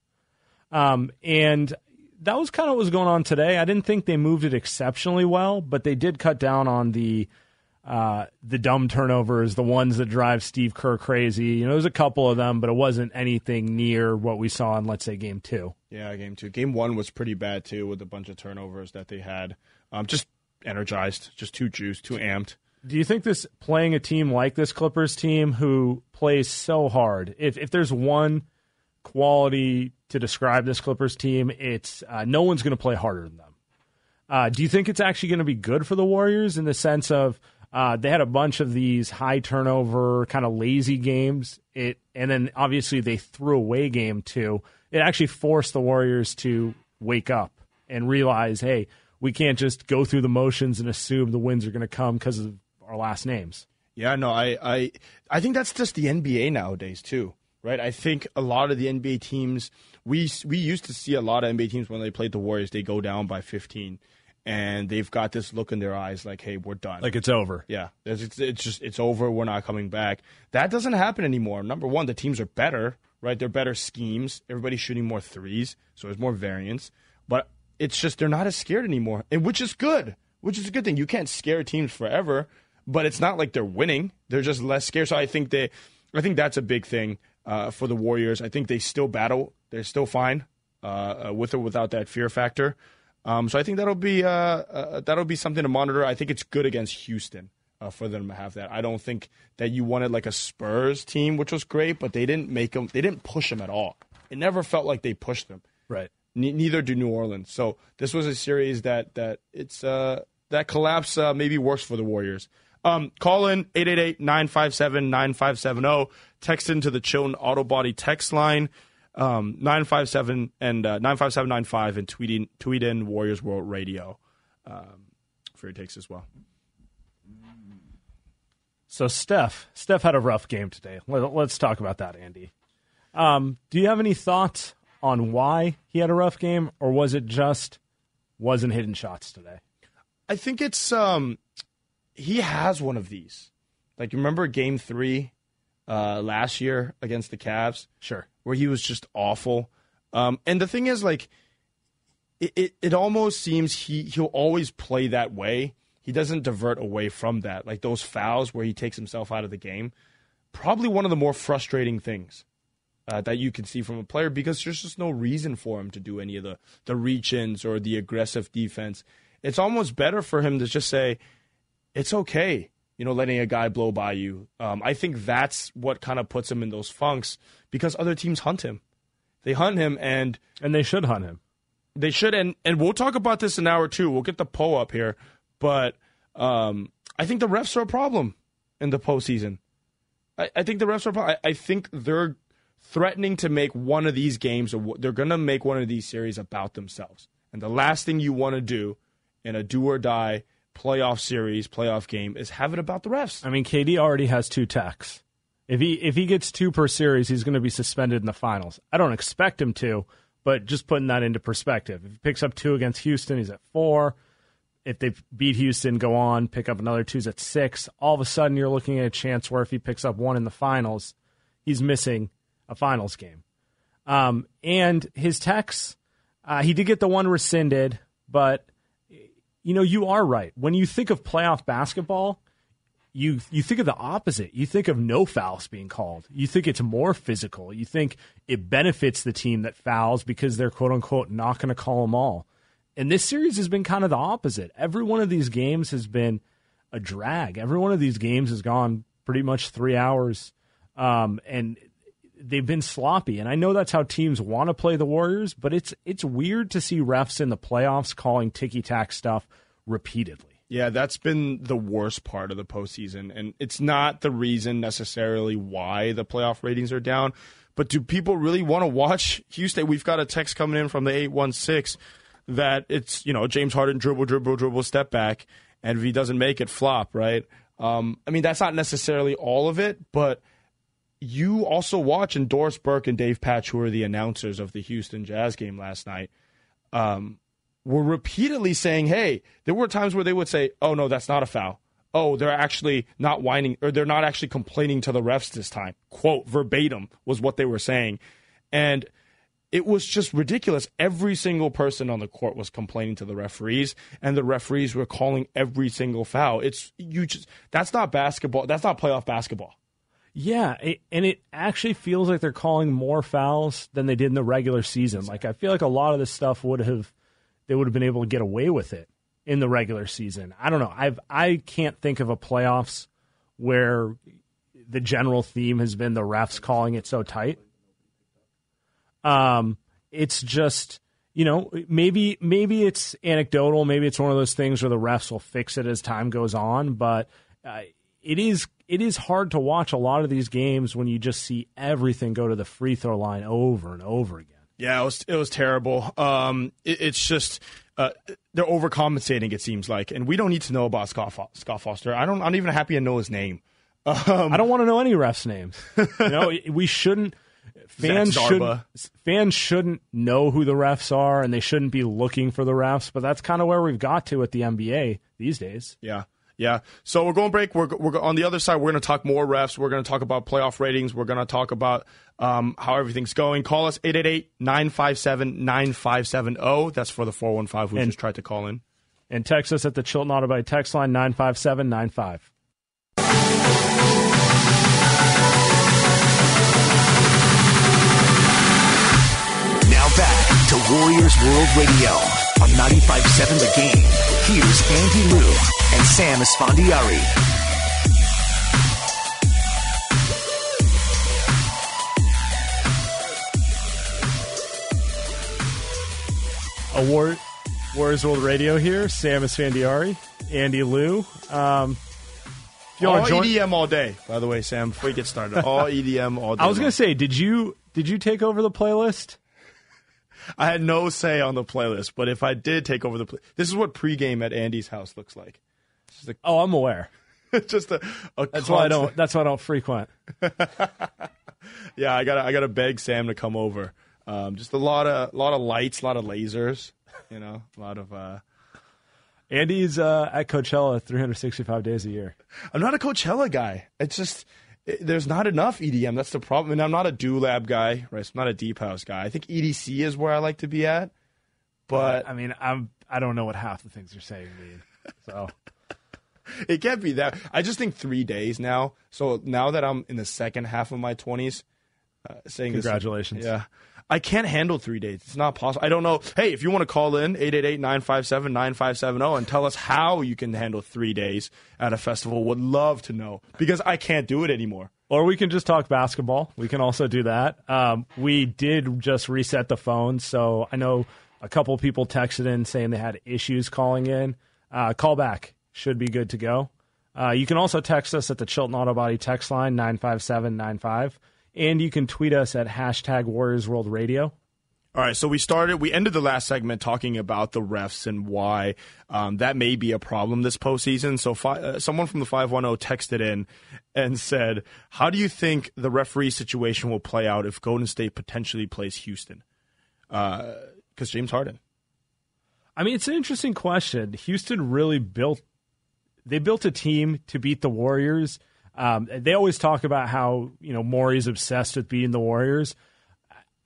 [SPEAKER 2] Um, and that was kind of what was going on today. I didn't think they moved it exceptionally well, but they did cut down on the uh, the dumb turnovers, the ones that drive Steve Kerr crazy. You know, there's a couple of them, but it wasn't anything near what we saw in, let's say, game two.
[SPEAKER 1] Yeah, game two. Game one was pretty bad, too, with a bunch of turnovers that they had. Um, just energized, just too juiced, too amped.
[SPEAKER 2] Do you think this playing a team like this Clippers team who plays so hard, if, if there's one quality to describe this Clippers team, it's uh, no one's going to play harder than them. Uh, do you think it's actually going to be good for the Warriors in the sense of – uh, they had a bunch of these high turnover, kind of lazy games. It and then obviously they threw away game two. It actually forced the Warriors to wake up and realize, hey, we can't just go through the motions and assume the wins are going to come because of our last names.
[SPEAKER 1] Yeah, no, I, I, I think that's just the NBA nowadays too, right? I think a lot of the NBA teams we we used to see a lot of NBA teams when they played the Warriors, they go down by 15 and they've got this look in their eyes like, "Hey, we're done."
[SPEAKER 2] Like it's over.
[SPEAKER 1] Yeah, it's, it's just it's over. We're not coming back. That doesn't happen anymore. Number one, the teams are better, right? They're better schemes. Everybody's shooting more threes, so there's more variance. But it's just they're not as scared anymore, and which is good. Which is a good thing. You can't scare teams forever, but it's not like they're winning. They're just less scared. So I think they, I think that's a big thing uh, for the Warriors. I think they still battle. They're still fine uh, uh with or without that fear factor. Um, so I think that'll be uh, uh, that'll be something to monitor. I think it's good against Houston uh, for them to have that. I don't think that you wanted like a Spurs team, which was great, but they didn't make them. They didn't push them at all. It never felt like they pushed them.
[SPEAKER 2] Right.
[SPEAKER 1] N- neither do New Orleans. So this was a series that that it's uh, that collapse uh, maybe works for the Warriors. Um, call in 888-957-9570. Text into the Chilton Auto Body text line um, 957 and uh, 95795 and tweet in, tweet in Warriors World Radio um, for your takes as well.
[SPEAKER 2] So Steph, Steph had a rough game today. Let, us talk about that, Andy. Um, do you have any thoughts on why he had a rough game, or was it just wasn't hitting shots today?
[SPEAKER 1] I think it's um he has one of these. Like you remember game three uh last year against the Cavs?
[SPEAKER 2] Sure.
[SPEAKER 1] Where he was just awful. Um and the thing is like it, it, it almost seems he he'll always play that way. He doesn't divert away from that. Like those fouls where he takes himself out of the game. Probably one of the more frustrating things uh, that you can see from a player because there's just no reason for him to do any of the the reach ins or the aggressive defense. It's almost better for him to just say, "It's okay," you know, letting a guy blow by you. Um, I think that's what kind of puts him in those funks because other teams hunt him. They hunt him, and
[SPEAKER 2] And they should hunt him.
[SPEAKER 1] they should. And and we'll talk about this in an hour two. We'll get the poll up here, but um, I think the refs are a problem in the postseason. I, I think the refs are. a pro- I, I think they're threatening to make one of these games, or they're going to make one of these series about themselves. And the last thing you want to do in a do or die playoff series, playoff game, is have it about the refs.
[SPEAKER 2] I mean, KD already has two techs. If he if he gets two per series, he's going to be suspended in the finals. I don't expect him to, but just putting that into perspective. If he picks up two against Houston, he's at four. If they beat Houston, go on, pick up another two's at six. All of a sudden, you're looking at a chance where if he picks up one in the finals, he's missing a finals game. Um, and his techs, uh, he did get the one rescinded, but you know you are right. When you think of playoff basketball, you you think of the opposite. You think of no fouls being called. You think it's more physical. You think it benefits the team that fouls because they're quote unquote not going to call them all. And this series has been kind of the opposite. Every one of these games has been a drag. Every one of these games has gone pretty much three hours, um, and they've been sloppy. And I know that's how teams want to play the Warriors, but it's it's weird to see refs in the playoffs calling ticky tack stuff repeatedly.
[SPEAKER 1] Yeah, that's been the worst part of the postseason. And it's not the reason necessarily why the playoff ratings are down. But do people really want to watch Houston? We've got a text coming in from the 816 that it's, you know, James Harden dribble, dribble, dribble, step back. And if he doesn't make it, flop, right? Um, I mean, that's not necessarily all of it, but you also watch and Doris Burke and Dave Pasch, who are the announcers of the Houston Jazz game last night, um, were repeatedly saying, hey, there were times where they would say, oh, no, that's not a foul. Oh, they're actually not whining, or they're not actually complaining to the refs this time. Quote, verbatim was what they were saying. And it was just ridiculous. Every single person on the court was complaining to the referees, and the referees were calling every single foul. It's you just that's not basketball. That's not playoff basketball.
[SPEAKER 2] Yeah, it, and it actually feels like they're calling more fouls than they did in the regular season. Like I feel like a lot of this stuff would have they would have been able to get away with it in the regular season. I don't know. I've I can't think of a playoffs where the general theme has been the refs calling it so tight. Um, it's just you know maybe maybe it's anecdotal, maybe it's one of those things where the refs will fix it as time goes on, but uh, it is it is hard to watch a lot of these games when you just see everything go to the free throw line over and over again.
[SPEAKER 1] Yeah, it was it was terrible. Um, it, it's just uh, they're overcompensating. It seems like, and we don't need to know about Scott, Fo- Scott Foster. I don't. I'm not even happy to know his name. [LAUGHS] Um,
[SPEAKER 2] I don't want to know any refs' names. You know, [LAUGHS] we shouldn't. Fans should
[SPEAKER 1] Zarba.
[SPEAKER 2] fans shouldn't know who the refs are, and they shouldn't be looking for the refs. But that's kind of where we've got to at the NBA these days.
[SPEAKER 1] Yeah. Yeah. So we're going break. We're, we're on the other side. We're going to talk more refs. We're going to talk about playoff ratings. We're going to talk about um, how everything's going. Call us 888-957-9570. That's for the 415 who
[SPEAKER 2] And-
[SPEAKER 1] just tried to call in.
[SPEAKER 2] And text us at the Chilton Auto Body text line nine five seven nine five.
[SPEAKER 3] Now back to Warriors World Radio on 95.7 The Game. Here's Andy Lou and Sam Esfandiari.
[SPEAKER 2] Award Warriors World Radio here. Sam Esfandiari, Andy Lou. Um, if you
[SPEAKER 1] All
[SPEAKER 2] want to join,
[SPEAKER 1] EDM all day, by the way, Sam, before you get started. All [LAUGHS] EDM all day.
[SPEAKER 2] I was going to say, did you did you take over the playlist? [LAUGHS]
[SPEAKER 1] I had no say on the playlist, but if I did take over the play, this is what pregame at Andy's house looks like.
[SPEAKER 2] Oh, I'm aware. [LAUGHS]
[SPEAKER 1] Just a, a
[SPEAKER 2] That's why I don't. That's why I don't frequent. [LAUGHS]
[SPEAKER 1] Yeah, I gotta I gotta beg Sam to come over. Um, just a lot of a lot of lights, a lot of lasers. You know, a lot of. Uh,
[SPEAKER 2] Andy's uh, at Coachella 365 days a year.
[SPEAKER 1] I'm not a Coachella guy. It's just it, there's not enough EDM. That's the problem. And I'm not a Do Lab guy, right? I'm not a Deep House guy. I think EDC is where I like to be at. But
[SPEAKER 2] I mean, I'm I don't know what half the things you're saying mean. So [LAUGHS] [LAUGHS]
[SPEAKER 1] it can't be that. I just think three days now. So now that I'm in the second half of my 20s, uh, saying this-
[SPEAKER 2] Congratulations.
[SPEAKER 1] yeah. I can't handle three days. It's not possible. I don't know. Hey, if you want to call in, 888-957-9570 and tell us how you can handle three days at a festival, would love to know. Because I can't do it anymore.
[SPEAKER 2] Or we can just talk basketball. We can also do that. Um, we did just reset the phone, so I know a couple people texted in saying they had issues calling in. Uh, call back should be good to go. Uh, you can also text us at the Chilton Auto Body text line nine five seven nine five, and you can tweet us at hashtag Warriors World Radio.
[SPEAKER 1] All right, so we started, we ended the last segment talking about the refs and why um, that may be a problem this postseason. So, fi- uh, someone from the 510 texted in and said, How do you think the referee situation will play out if Golden State potentially plays Houston? Because James Harden.
[SPEAKER 2] I mean, it's an interesting question. Houston really built they built a team to beat the Warriors. Um, they always talk about how you know Morey's obsessed with beating the Warriors.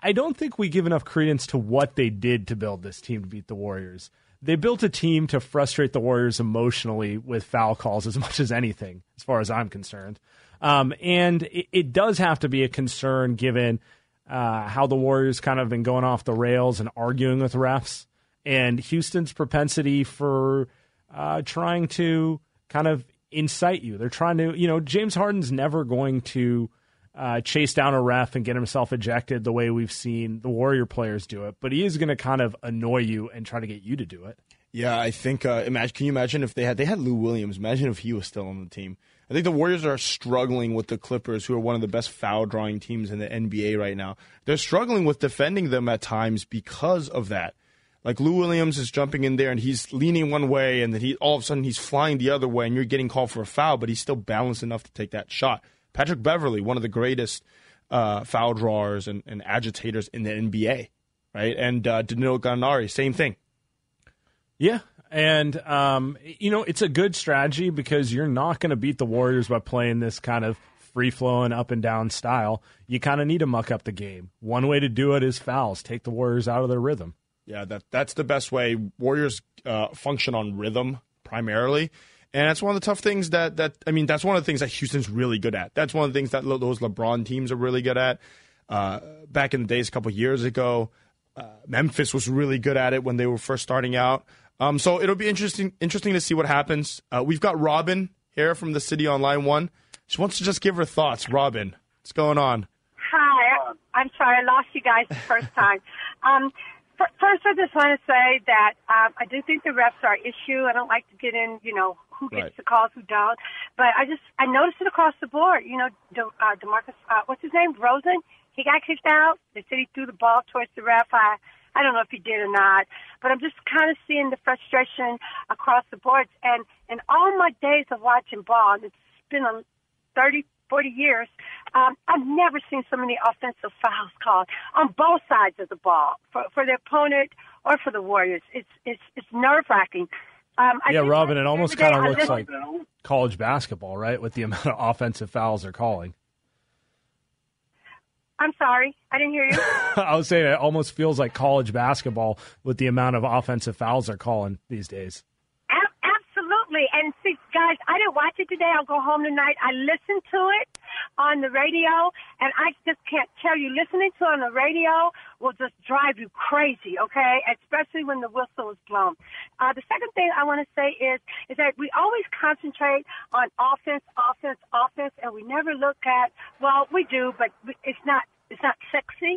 [SPEAKER 2] I don't think we give enough credence to what they did to build this team to beat the Warriors. They built a team to frustrate the Warriors emotionally with foul calls as [LAUGHS] much as anything, as far as I'm concerned. Um, and it, it does have to be a concern given uh, how the Warriors kind of been going off the rails and arguing with refs, and Houston's propensity for uh, trying to kind of incite you. They're trying to, you know, James Harden's never going to uh, chase down a ref and get himself ejected the way we've seen the Warrior players do it, but he is going to kind of annoy you and try to get you to do it.
[SPEAKER 1] Yeah, I think. Uh, imagine, can you imagine if they had they had Lou Williams? Imagine if he was still on the team. I think the Warriors are struggling with the Clippers, who are one of the best foul drawing teams in the NBA right now. They're struggling with defending them at times because of that. Like Lou Williams is jumping in there and he's leaning one way, and then he all of a sudden he's flying the other way, and you're getting called for a foul, but he's still balanced enough to take that shot. Patrick Beverley, one of the greatest uh, foul drawers and, and agitators in the NBA, right? And uh, Danilo Gallinari, same thing.
[SPEAKER 2] Yeah. And, um, you know, it's a good strategy because you're not going to beat the Warriors by playing this kind of free flowing up and down style. You kind of need to muck up the game. One way to do it is fouls, take the Warriors out of their rhythm.
[SPEAKER 1] Yeah, that that's the best way. Warriors uh, function on rhythm primarily, and that's one of the tough things that that I mean that's one of the things that Houston's really good at. That's one of the things that those LeBron teams are really good at. Uh, back in the days, a couple years ago, uh, Memphis was really good at it when they were first starting out. Um, so it'll be interesting interesting to see what happens. Uh, we've got Robin here from the city on line one. She wants to just give her thoughts. Robin, what's going on?
[SPEAKER 5] Hi. I'm sorry, I lost you guys the first time. [LAUGHS] Um, first, I just want to say that um, I do think the refs are an issue. I don't like to get in, you know, who gets
[SPEAKER 1] Right.
[SPEAKER 5] the calls, who don't. But I just I noticed it across the board. You know, De, uh, Demarcus, uh, what's his name, Rosen? He got kicked out. They said he threw the ball towards the ref. I I don't know if he did or not, but I'm just kind of seeing the frustration across the boards. And in all my days of watching ball, and it's been a 30, 40 years, um, I've never seen so many offensive fouls called on both sides of the ball for, for the opponent or for the Warriors. It's it's it's nerve wracking. Um,
[SPEAKER 2] yeah, Robin, it almost kind of looks like college basketball, right? With the [LAUGHS] amount of offensive fouls they're calling.
[SPEAKER 5] I'm sorry, I didn't hear you. [LAUGHS]
[SPEAKER 2] I was saying it almost feels like college basketball with the amount of offensive fouls they're calling these days.
[SPEAKER 5] Ab- absolutely. And see, guys, I didn't watch it today. I'll go home tonight. I listened to it on the radio, and I just can't tell you, listening to it on the radio will just drive you crazy, okay? Especially when the whistle is blown. Uh, the second thing I want to say is, is that we always concentrate on offense, offense, offense, and we never look at, well, we do, but it's not, it's not sexy.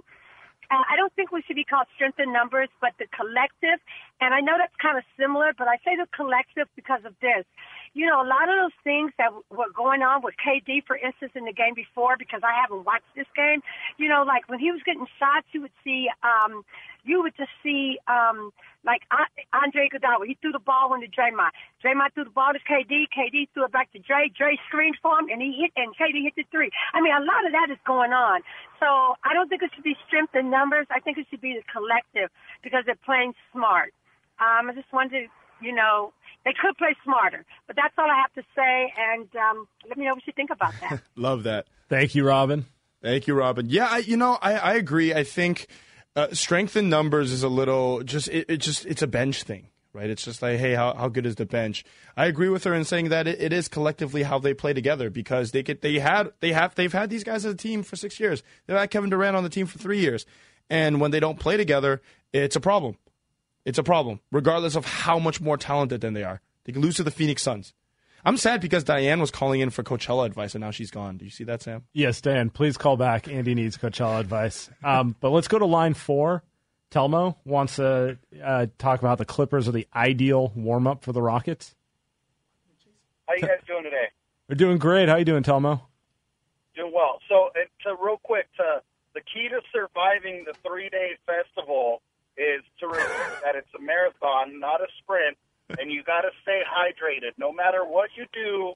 [SPEAKER 5] Uh, I don't think we should be called strength in numbers, but the collective. And I know that's kind of similar, but I say the collective because of this. You know, a lot of those things that were going on with KD, for instance, in the game before, because I haven't watched this game, you know, like when he was getting shots, you would see, um, you would just see, um, like Andre Iguodala. He threw the ball into Draymond. Draymond threw the ball to KD. KD threw it back to Dre. Dre screened for him, and he hit, and KD hit the three. I mean, a lot of that is going on. So I don't think it should be strength in numbers. I think it should be the collective because they're playing smart. Um, I just wanted to, you know, they could play smarter. But that's all I have to say. And um, let me know what you think about that. [LAUGHS]
[SPEAKER 1] Love that.
[SPEAKER 2] Thank you, Robin.
[SPEAKER 1] Thank you, Robin. Yeah, I, you know, I, I agree. I think uh, strength in numbers is a little just it, it, just it's a bench thing, right? It's just like, hey, how, how good is the bench? I agree with her in saying that it, it is collectively how they play together because they get they had they have they've had these guys as a team for six years. They've had Kevin Durant on the team for three years, and when they don't play together, it's a problem. It's a problem, regardless of how much more talented than they are. They can lose to the Phoenix Suns. I'm sad because Diane was calling in for Coachella advice and now she's gone. Do you see that, Sam?
[SPEAKER 2] Yes, Dan. Please call back. Andy needs Coachella advice. Um, but let's go to line four. Telmo wants to uh, talk about the Clippers are the ideal warm up for the Rockets.
[SPEAKER 6] How you guys doing today?
[SPEAKER 2] We're doing great. How you doing, Telmo?
[SPEAKER 6] Doing well. So, to real quick, to the key to surviving the three day festival is to remember that it's a marathon, not a sprint, and you got to stay hydrated. No matter what you do,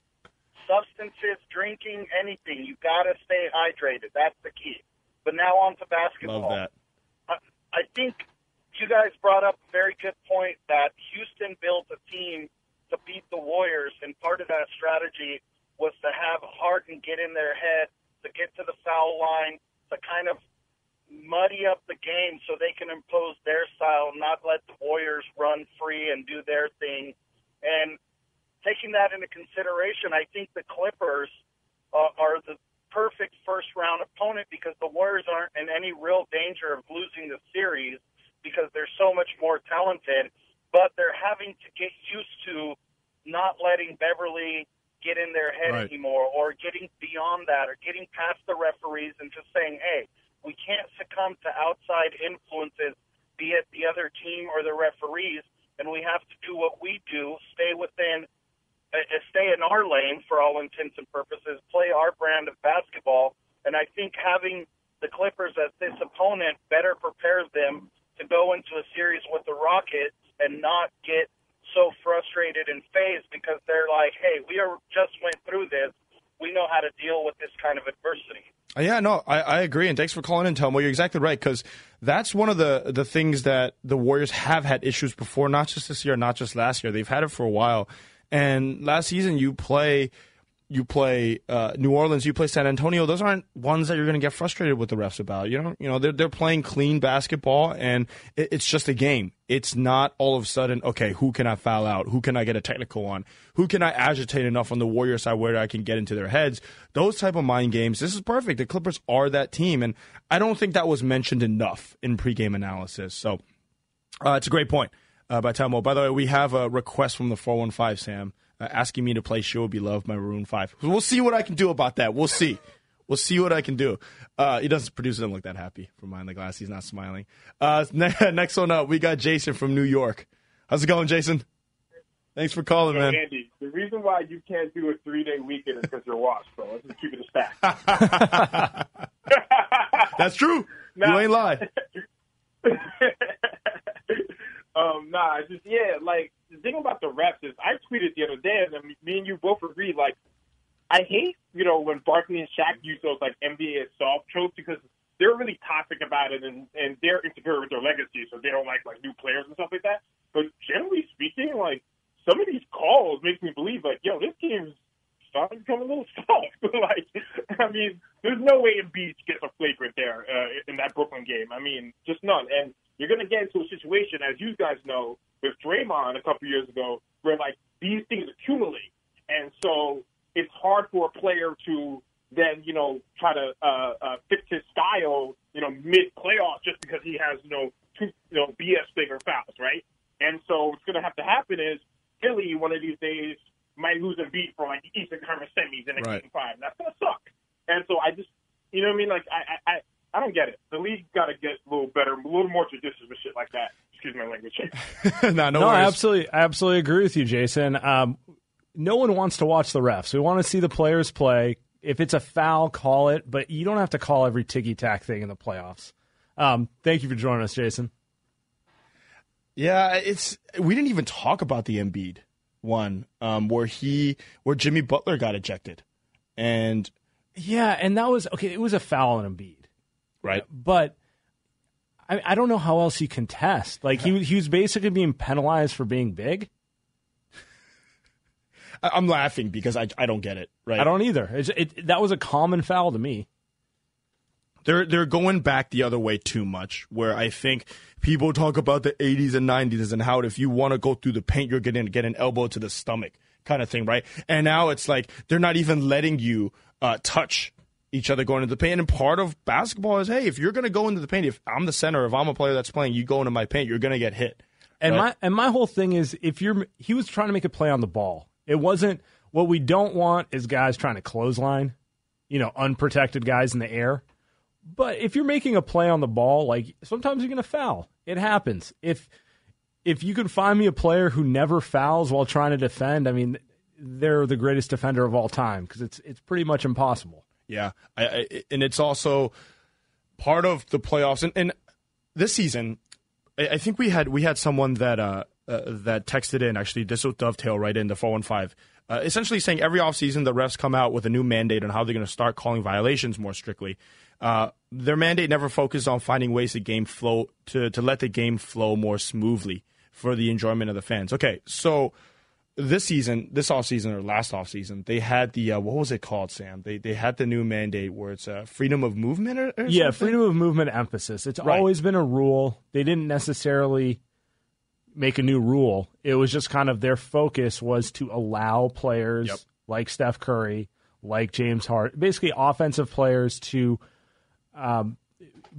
[SPEAKER 6] substances, drinking, anything, you got to stay hydrated. That's the key. But now on to basketball.
[SPEAKER 1] Love that.
[SPEAKER 6] I, I think you guys brought up a very good point that Houston built a team to beat the Warriors, and part of that strategy was to have Harden get in their head, to get to the foul line, to kind of muddy up the game so they can impose their style, not let the Warriors run free and do their thing. And taking that into consideration, I think the Clippers uh, are the perfect first round opponent because the Warriors aren't in any real danger of losing the series because they're so much more talented, but they're having to get used to not letting Beverley get in their head right. anymore or getting beyond that or getting past the referees and just saying, hey, we can't succumb to outside influences, be it the other team or the referees, and we have to do what we do, stay within, uh, uh, stay in our lane for all intents and purposes, play our brand of basketball. And I think having the Clippers as this opponent better prepares them to go into a series with the Rockets and not get so frustrated and phased because they're like, hey, we are just went through this. We know how to deal with this kind of adversity.
[SPEAKER 1] Yeah, no, I, I agree, and thanks for calling in, Telmo. You're exactly right because that's one of the the things that the Warriors have had issues before, not just this year, not just last year. They've had it for a while. And last season, you play you play uh, New Orleans, you play San Antonio. Those aren't ones that you're going to get frustrated with the refs about. You know, you know they're they're playing clean basketball, and it, it's just a game. It's not all of a sudden okay. Who can I foul out? Who can I get a technical on? Who can I agitate enough on the Warrior side where I can get into their heads? Those type of mind games. This is perfect. The Clippers are that team, and I don't think that was mentioned enough in pregame analysis. So uh, it's a great point uh, by Telmo. By the way, we have a request from the four one five Sam uh, asking me to play "Show Be Love" by Maroon Five. We'll see what I can do about that. We'll see. We'll see what I can do. Uh, he doesn't produce doesn't look that happy from behind the glass. He's not smiling. Uh, [LAUGHS] next one up, we got Jason from New York. How's it going, Jason? Thanks for calling,
[SPEAKER 4] so,
[SPEAKER 1] man.
[SPEAKER 4] Andy, the reason why you can't do a three day weekend is because you're washed, bro. Let's just keep it a stack. [LAUGHS]
[SPEAKER 1] That's true. Now, you ain't lie. [LAUGHS]
[SPEAKER 4] um, nah, just yeah, like the thing about the refs is I tweeted the other day, and me and you both agreed. Like, I hate you know when Barkley and Shaq use those like NBA soft tropes because they're really toxic about it, and and they're insecure with their legacy, so they don't like like new players and stuff like that. But generally speaking, like some of these calls makes me believe like, yo, this team's starting to become a little [LAUGHS] soft. But [LAUGHS] like, I mean, there's no way Embiid gets a flagrant there uh, in that Brooklyn game. I mean, just none. And you're going to get into a situation, as you guys know, with Draymond a couple years ago, where like these things accumulate, and so it's hard for a player to then you know try to uh, uh, fix his style, you know, mid playoff just because he has you know two you know BS bigger fouls, right? And so what's going to have to happen is Philly one of these days might lose a beat for like the Eastern Conference semis in a right. game five. That's going to suck. And so I just, you know what I mean? Like I, I, I don't get it. The league got to get a little better, a little more judicious with shit like that. Excuse my language. [LAUGHS]
[SPEAKER 1] no, no,
[SPEAKER 2] no I absolutely, I absolutely agree with you, Jason. Um, no one wants to watch the refs. We want to see the players play. If it's a foul, call it, but you don't have to call every ticky tack thing in the playoffs. Um, thank you for joining us, Jason.
[SPEAKER 1] Yeah, it's we didn't even talk about the Embiid one um, where he where Jimmy Butler got ejected, and
[SPEAKER 2] Yeah, and that was okay. It was a foul on Embiid,
[SPEAKER 1] right,
[SPEAKER 2] but I, I don't know how else you contest. Like he he was basically being penalized for being big.
[SPEAKER 1] I, I'm laughing because I I don't get it. Right,
[SPEAKER 2] I don't either. It's, it, that was a common foul to me.
[SPEAKER 1] They're they're going back the other way too much. Where I think people talk about the 80s and 90s and how if you want to go through the paint, you're going to get an elbow to the stomach kind of thing, right? And now it's like they're not even letting you uh, touch each other going into the paint. And part of basketball is, hey, if you're going to go into the paint, if I'm the center, if I'm a player that's playing, you go into my paint, you're going to get hit.
[SPEAKER 2] And
[SPEAKER 1] right?
[SPEAKER 2] my and my whole thing is if you're he was trying to make a play on the ball. It wasn't what we don't want is guys trying to clothesline, you know, unprotected guys in the air. But if you're making a play on the ball, like sometimes you're going to foul. It happens. If if you can find me a player who never fouls while trying to defend, I mean, they're the greatest defender of all time because it's it's pretty much impossible.
[SPEAKER 1] Yeah, I, I, and it's also part of the playoffs. And, and this season, I, I, think we had we had someone that uh, uh, that texted in. Actually, this will dovetail right in the four one five. Uh, essentially saying every offseason the refs come out with a new mandate on how they're going to start calling violations more strictly. Uh, their mandate never focused on finding ways to game flow to to let the game flow more smoothly for the enjoyment of the fans. Okay, so this season, this off season or last off season, they had the uh, what was it called, Sam? They they had the new mandate where it's uh, freedom of movement or, or
[SPEAKER 2] yeah, freedom of movement emphasis. It's
[SPEAKER 1] Right.
[SPEAKER 2] always been a rule. They didn't necessarily make a new rule. It was just kind of their focus was to allow players
[SPEAKER 1] Yep.
[SPEAKER 2] like Steph Curry, like James Hart, basically offensive players to um,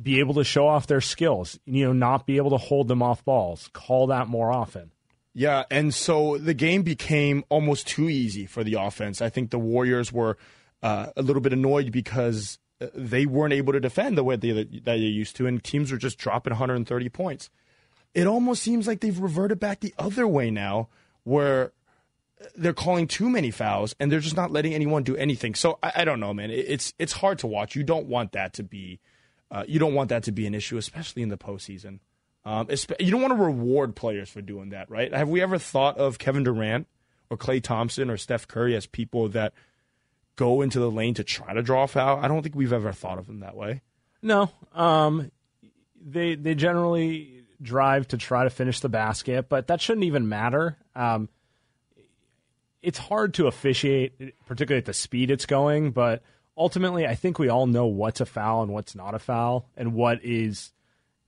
[SPEAKER 2] be able to show off their skills. You know, not be able to hold them off balls. Call that more often.
[SPEAKER 1] Yeah, and so the game became almost too easy for the offense. I think the Warriors were uh, a little bit annoyed because uh, they weren't able to defend the way they, that they used to, and teams were just dropping 130 points. It almost seems like they've reverted back the other way now, where they're calling too many fouls and they're just not letting anyone do anything. So I, I don't know, man. It- It's it's hard to watch. You don't want that to be, uh, you don't want that to be an issue, especially in the postseason. Um, you don't want to reward players for doing that, right? Have we ever thought of Kevin Durant or Klay Thompson or Steph Curry as people that go into the lane to try to draw a foul? I don't think we've ever thought of them that way.
[SPEAKER 2] No, um, they they generally drive to try to finish the basket, but that shouldn't even matter. Um, it's hard to officiate, particularly at the speed it's going. But ultimately, I think we all know what's a foul and what's not a foul, and what is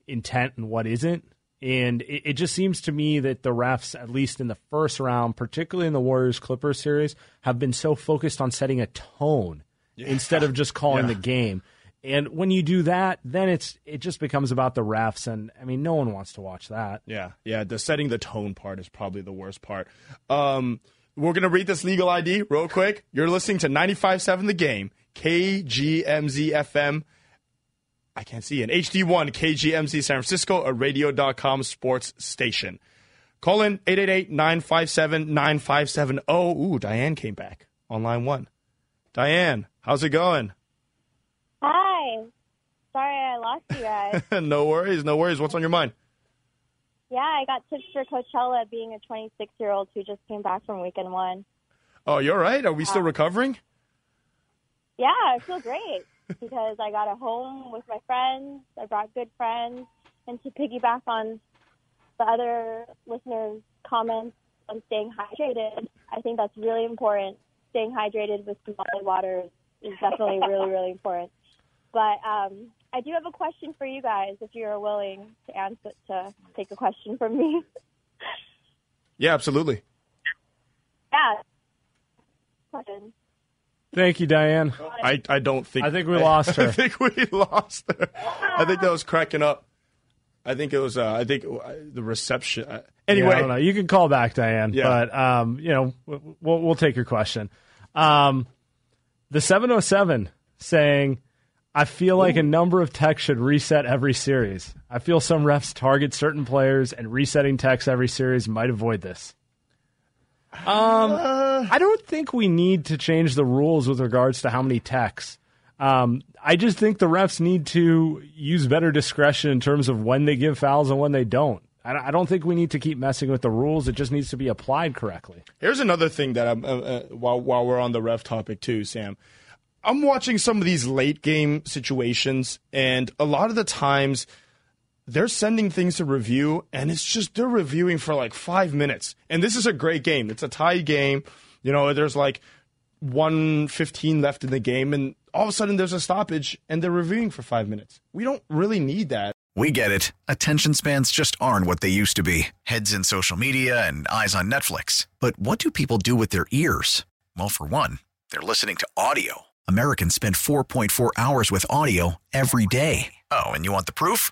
[SPEAKER 2] intent and what isn't. And it, it just seems to me that the refs, at least in the first round, particularly in the Warriors Clippers series, have been so focused on setting a tone instead of just calling
[SPEAKER 1] Yeah.
[SPEAKER 2] the game. And when you do that, then it's it just becomes about the refs, and I mean, no one wants to watch that.
[SPEAKER 1] Yeah, yeah. The setting the tone part is probably the worst part. Um, we're gonna read this legal ID real quick. You're listening to 95.7 The Game, KGMZ FM. I can't see an HD1 KGMZ San Francisco, a radio.com sports station. Call in 888-957-9570. Ooh, Diane came back on line one. Diane, how's it going?
[SPEAKER 7] Hi. Sorry I lost you guys. [LAUGHS]
[SPEAKER 1] no worries, no worries. What's on your mind?
[SPEAKER 7] yeah, I got tips for Coachella being a 26 year old who just came back from weekend one.
[SPEAKER 1] Oh, you're right? Are we still recovering?
[SPEAKER 7] Yeah, I feel great because I got a home with my friends. I brought good friends. And to piggyback on the other listeners' comments on staying hydrated, I think that's really important. Staying hydrated with some water is definitely [LAUGHS] really, really important. But um, I do have a question for you guys if you're willing to answer to take a question from me.
[SPEAKER 1] Yeah, absolutely.
[SPEAKER 7] yeah. Question.
[SPEAKER 2] Thank you, Diane.
[SPEAKER 1] I, I don't think
[SPEAKER 2] I think we lost her. [LAUGHS]
[SPEAKER 1] I think we lost her. I think that was cracking up. I think it was. Uh, I think uh, the reception. Uh, anyway,
[SPEAKER 2] Yeah, I don't know. You can call back, Diane.
[SPEAKER 1] Yeah.
[SPEAKER 2] But um, you know, we'll we'll take your question. Um, the seven oh seven saying, I feel like a number of techs should reset every series. I feel some refs target certain players, and resetting techs every series might avoid this. Um,
[SPEAKER 1] Uh,
[SPEAKER 2] I don't think we need to change the rules with regards to how many techs. Um, I just think the refs need to use better discretion in terms of when they give fouls and when they don't. I I don't think we need to keep messing with the rules. It just needs to be applied correctly.
[SPEAKER 1] Here's another thing that I'm uh, uh, while while we're on the ref topic too, Sam. I'm watching some of these late game situations, and a lot of the times they're sending things to review, and it's just they're reviewing for like five minutes. And this is a great game. It's a tie game. You know, there's like 115 left in the game, and all of a sudden there's a stoppage, and they're reviewing for five minutes. We don't really need that.
[SPEAKER 8] We get it. Attention spans just aren't what they used to be heads in social media and eyes on Netflix. But what do people do with their ears? Well, for one, they're listening to audio. Americans spend 4.4 hours with audio every day. Oh, and you want the proof?